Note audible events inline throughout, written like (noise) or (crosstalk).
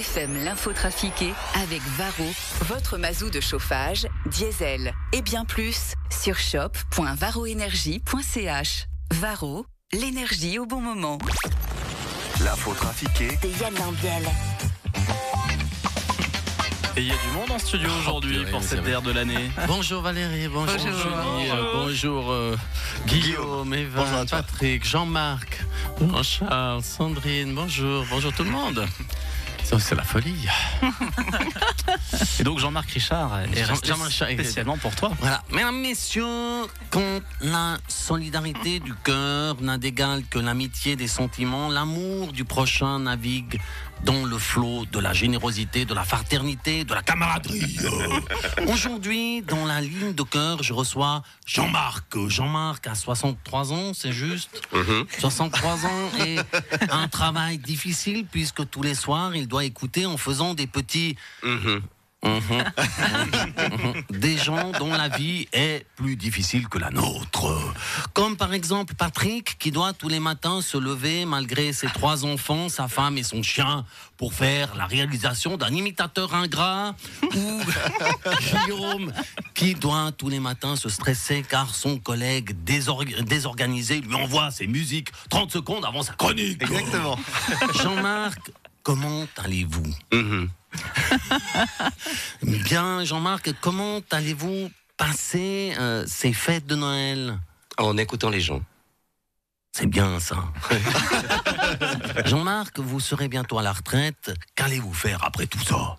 BFM l'info trafiquée avec Varro, votre mazou de chauffage, diesel et bien plus sur shop.varroénergie.ch. Varro, l'énergie au bon moment. L'info trafiquée de Yann Lambiel. Et il y a du monde en studio aujourd'hui purée, pour cette c'est vrai. ère de l'année. (laughs) Bonjour Valérie, bonjour, Bonjour. Julie, euh, bonjour euh, Guillaume, Eva, Patrick, Jean-Marc, Jean-Charles, Sandrine, bonjour, bonjour tout le monde. C'est la folie. Et donc Jean-Marc Richard est Jean- Richard, spécialement pour toi. Voilà, mesdames, messieurs, quand la solidarité du cœur n'a d'égal que l'amitié des sentiments, l'amour du prochain navigue dans le flot de la générosité, de la fraternité, de la camaraderie. (laughs) Aujourd'hui, dans la ligne de cœur, je reçois Jean-Marc. Jean-Marc a 63 ans, c'est juste 63 ans et un travail difficile puisque tous les soirs, il doit écouter en faisant des petits... Mhm. des gens dont la vie est plus difficile que la nôtre. Comme par exemple Patrick qui doit tous les matins se lever malgré ses trois enfants, sa femme et son chien pour faire la réalisation d'un imitateur ingrat. Ou (laughs) Guillaume qui doit tous les matins se stresser car son collègue désorg- désorganisé lui envoie ses musiques 30 secondes avant sa chronique. Exactement. Jean-Marc, comment allez-vous (laughs) Bien, Jean-Marc, comment allez-vous passer euh, ces fêtes de Noël En écoutant les gens. C'est bien ça. (laughs) Jean-Marc, vous serez bientôt à la retraite. Qu'allez-vous faire après tout ça?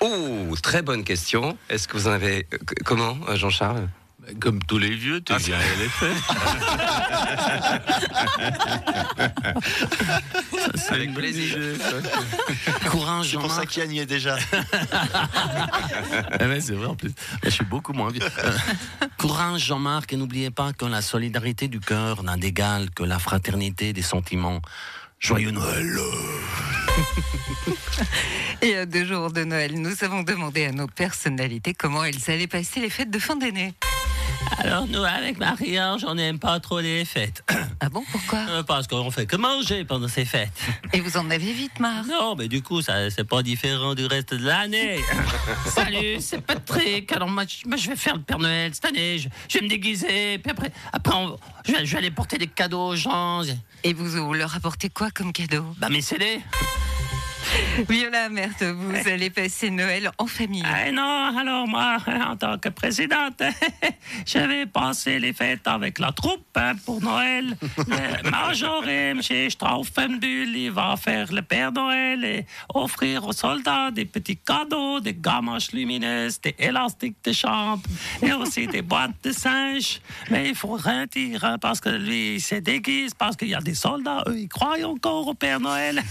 Oh, très bonne question. Est-ce que vous en avez... euh, Comment, euh, Jean-Charles? Comme tous les vieux, tu viens à les fêtes. Avec plaisir. Courage, C'est pour ça Jean-Marc. qu'Yann y est déjà. Ah ouais, c'est vrai en plus. Je suis beaucoup moins vieux. Euh, Courage Jean-Marc et n'oubliez pas que la solidarité du cœur n'a d'égal que la fraternité des sentiments. Joyeux Noël. Et à deux jours de Noël, nous avons demandé à nos personnalités comment elles allaient passer les fêtes de fin d'année. Alors nous avec Marie-Ange, on n'aime pas trop les fêtes. (coughs) Ah bon, pourquoi Euh, Parce qu'on fait que manger pendant ces fêtes. Et vous en avez vite marre Non, mais du coup, ça c'est pas différent du reste de l'année. (laughs) Salut, c'est Patrick. Alors moi, je, moi, je vais faire le Père Noël cette année. Je, je vais me déguiser. Puis après, après on- je, vais, je vais aller porter des cadeaux aux gens. Et vous, vous leur apportez quoi comme cadeau? Bah mes CD. (laughs) Viola Merte, vous allez passer Noël en famille. Eh non, alors moi, (laughs) en tant que présidente, (laughs) j'avais passé les fêtes avec la troupe hein, pour Noël. Le Major M. chez Strauffenbühl, il va faire le Père Noël et offrir aux soldats des petits cadeaux, des gamaches lumineuses, des élastiques de chambre et aussi des boîtes de singes. Mais il faut rien dire hein, parce que lui, il se déguise parce qu'il y a des soldats, eux, ils croient encore au Père Noël.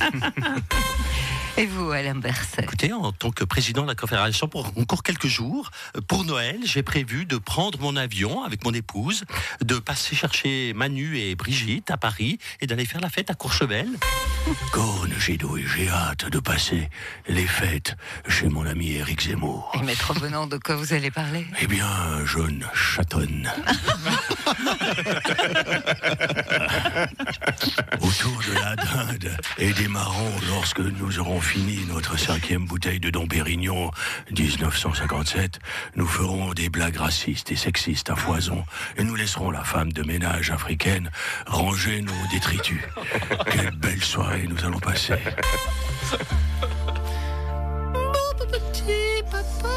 Et vous, Alain Berset Écoutez, en tant que président de la Confédération, pour encore quelques jours, euh, pour Noël, j'ai prévu de prendre mon avion avec mon épouse, de passer chercher Manu et Brigitte à Paris et d'aller faire la fête à Courchevel. Corne, j'ai hâte de passer les fêtes chez mon ami Eric Zemmour. Et Maître Bonan, de quoi vous allez parler? Eh bien, jeune chatonne. (laughs) Autour de la dinde et des marrons, lorsque nous aurons fini notre cinquième bouteille de Dom Pérignon 1957, nous ferons des blagues racistes et sexistes à foison et nous laisserons la femme de ménage africaine ranger nos détritus. Quelle belle soirée nous allons passer. petit papa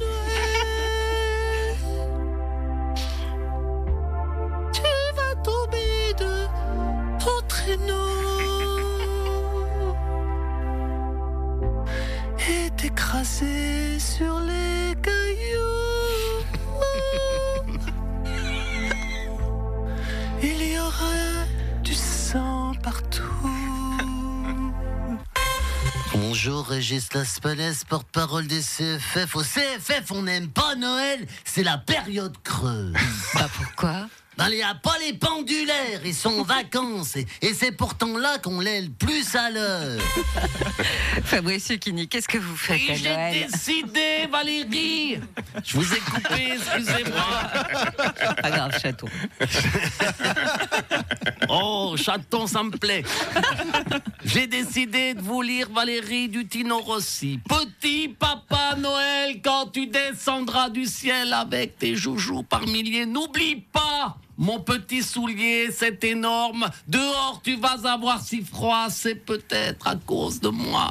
Noël, tu vas tomber de ton traîneau et t'écraser sur les cailloux. Il y aura du sang partout. Bonjour, Régis Laspalès, porte-parole des CFF. Au CFF, on n'aime pas Noël, c'est la période creuse. Bah pourquoi? Ben, il n'y a pas les pendulaires, ils sont en vacances. Et, et c'est pourtant là qu'on l'est le plus à l'heure. (laughs) Fabrice Lucchini, qu'est-ce que vous faites à J'ai Noël décidé, Valérie. Je vous ai coupé, (laughs) excusez-moi. Pas grave, chaton. (laughs) Oh, chaton, chaton, ça me plaît. J'ai décidé de vous lire Valérie Dutino Rossi. Petit papa Noël, quand tu descendras du ciel avec tes joujoux par milliers, n'oublie pas mon petit soulier, c'est énorme. Dehors, tu vas avoir si froid, c'est peut-être à cause de moi.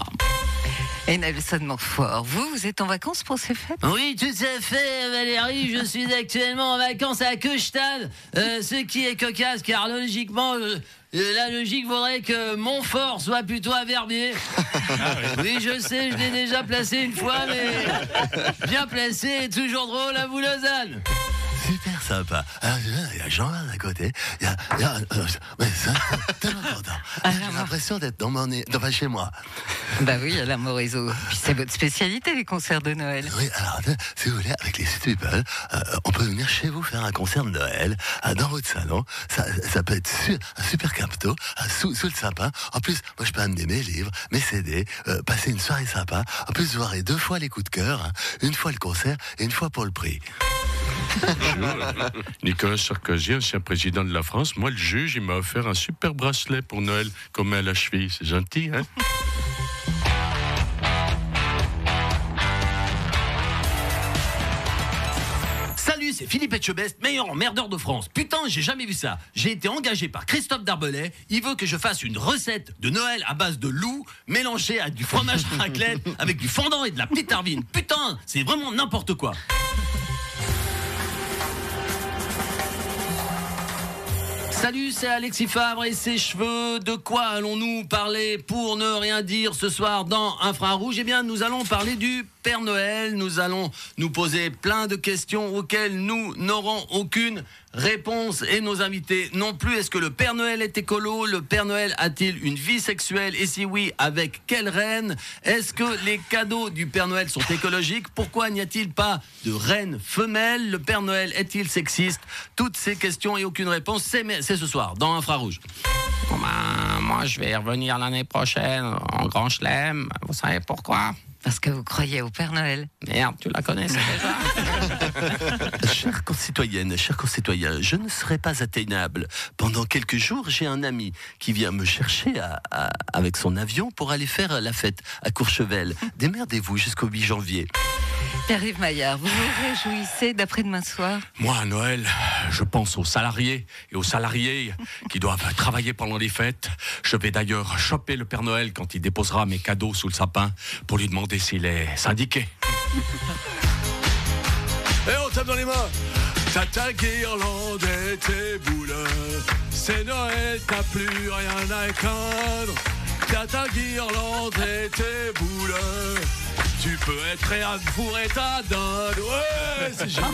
Et Nelson Montfort, vous, vous êtes en vacances pour ces fêtes? Oui, tout à fait, Valérie. Je (laughs) suis actuellement en vacances à Keustadt, euh, ce qui est cocasse, car logiquement, euh, euh, la logique voudrait que Montfort soit plutôt à Verbier. (laughs) oui, je sais, je l'ai déjà placé une fois, mais (laughs) bien placé et toujours drôle à vous, Lausanne. Super sympa. Alors, il y a Jean-Marc à côté. Il y a. il y a- euh, mais c'est (laughs) tellement content. J'ai l'impression d'être dans mon. enfin, chez moi. Bah oui, Alain. Puis c'est votre spécialité, les concerts de Noël. Oui, alors, si vous voulez, avec les People, euh, on peut venir chez vous faire un concert de Noël, euh, dans votre salon. Ça, ça peut être su- un super capto, euh, sous, sous le sapin. En plus, moi, je peux amener mes livres, mes CD, passer une soirée sympa. En plus, vous aurez deux fois les coups de cœur, hein. une fois le concert et une fois pour le prix. (laughs) Nicolas Sarkozy, ancien président de la France, moi, le juge, il m'a offert un super bracelet pour Noël met à la cheville. C'est gentil, hein? Salut, c'est Philippe Etchebest, meilleur emmerdeur de France. Putain, j'ai jamais vu ça. J'ai été engagé par Christophe Darbelay. Il veut que je fasse une recette de Noël à base de loup mélangée à du fromage (laughs) raclette avec du fondant et de la petite arvine. Putain, c'est vraiment n'importe quoi. Salut, c'est Alexis Favre et ses cheveux. De quoi allons-nous parler pour ne rien dire ce soir dans Infrarouge? Eh bien, nous allons parler du Père Noël. Nous allons nous poser plein de questions auxquelles nous n'aurons aucune réponse. Et nos invités non plus. Est-ce que le Père Noël est écolo? Le Père Noël a-t-il une vie sexuelle? Et si oui, avec quelle reine? Est-ce que les cadeaux du Père Noël sont écologiques? Pourquoi n'y a-t-il pas de reine femelle? Le Père Noël est-il sexiste? Toutes ces questions et aucune réponse, c'est ce soir dans Infrarouge. Bon ben, moi, je vais revenir l'année prochaine en Grand Chelem. Vous savez pourquoi? Parce que vous croyez au Père Noël. Merde, tu la connaissais déjà (laughs) Chère concitoyenne, chers concitoyens, je ne serai pas atteignable. Pendant quelques jours, j'ai un ami qui vient me chercher à- à- avec son avion pour aller faire la fête à Courchevel. Démerdez-vous jusqu'au 8 janvier. Pierre-Yves Maillard, vous vous réjouissez d'après-demain soir? Moi, à Noël, je pense aux salariés et aux salariés qui doivent travailler pendant les fêtes. Je vais d'ailleurs choper le Père Noël quand il déposera mes cadeaux sous le sapin pour lui demander s'il est syndiqué. Et on tape dans les mains. T'as ta guirlande et tes boules C'est Noël, t'as plus rien à craindre. T'as ta guirlande et tes boules Tu peux être prêt à fourrer ta dinde Ouais, c'est (laughs) génial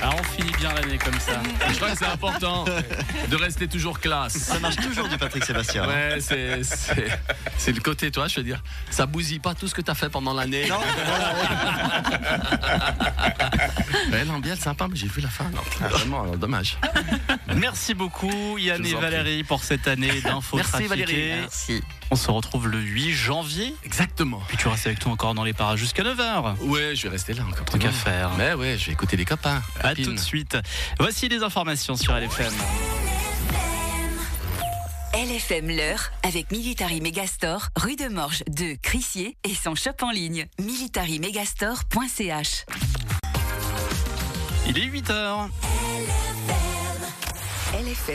Alors on finit bien l'année comme ça. Je crois que c'est important de rester toujours classe. Ça marche toujours du Patrick Sébastien. Ouais, c'est, c'est, C'est le côté, toi, je veux dire, ça bousille pas tout ce que t'as fait pendant l'année. Non, Ouais, l'ambiance sympa, mais j'ai vu la fin. Non, vraiment, alors, dommage. Merci beaucoup Yann et prie. Valérie pour cette année d'infos Merci. Valérie. Merci. On se retrouve le 8 janvier. Exactement. Puis tu restes avec nous encore dans les parages jusqu'à 9h. Ouais, je vais rester là encore. Tant qu'à faire. Mais ouais, je vais écouter les copains. À tout de suite. Voici les informations sur LFM. LFM l'heure avec Military Megastore, rue de Morges 2, Crissier et son shop en ligne militarymegastore.ch. Il est 8h. el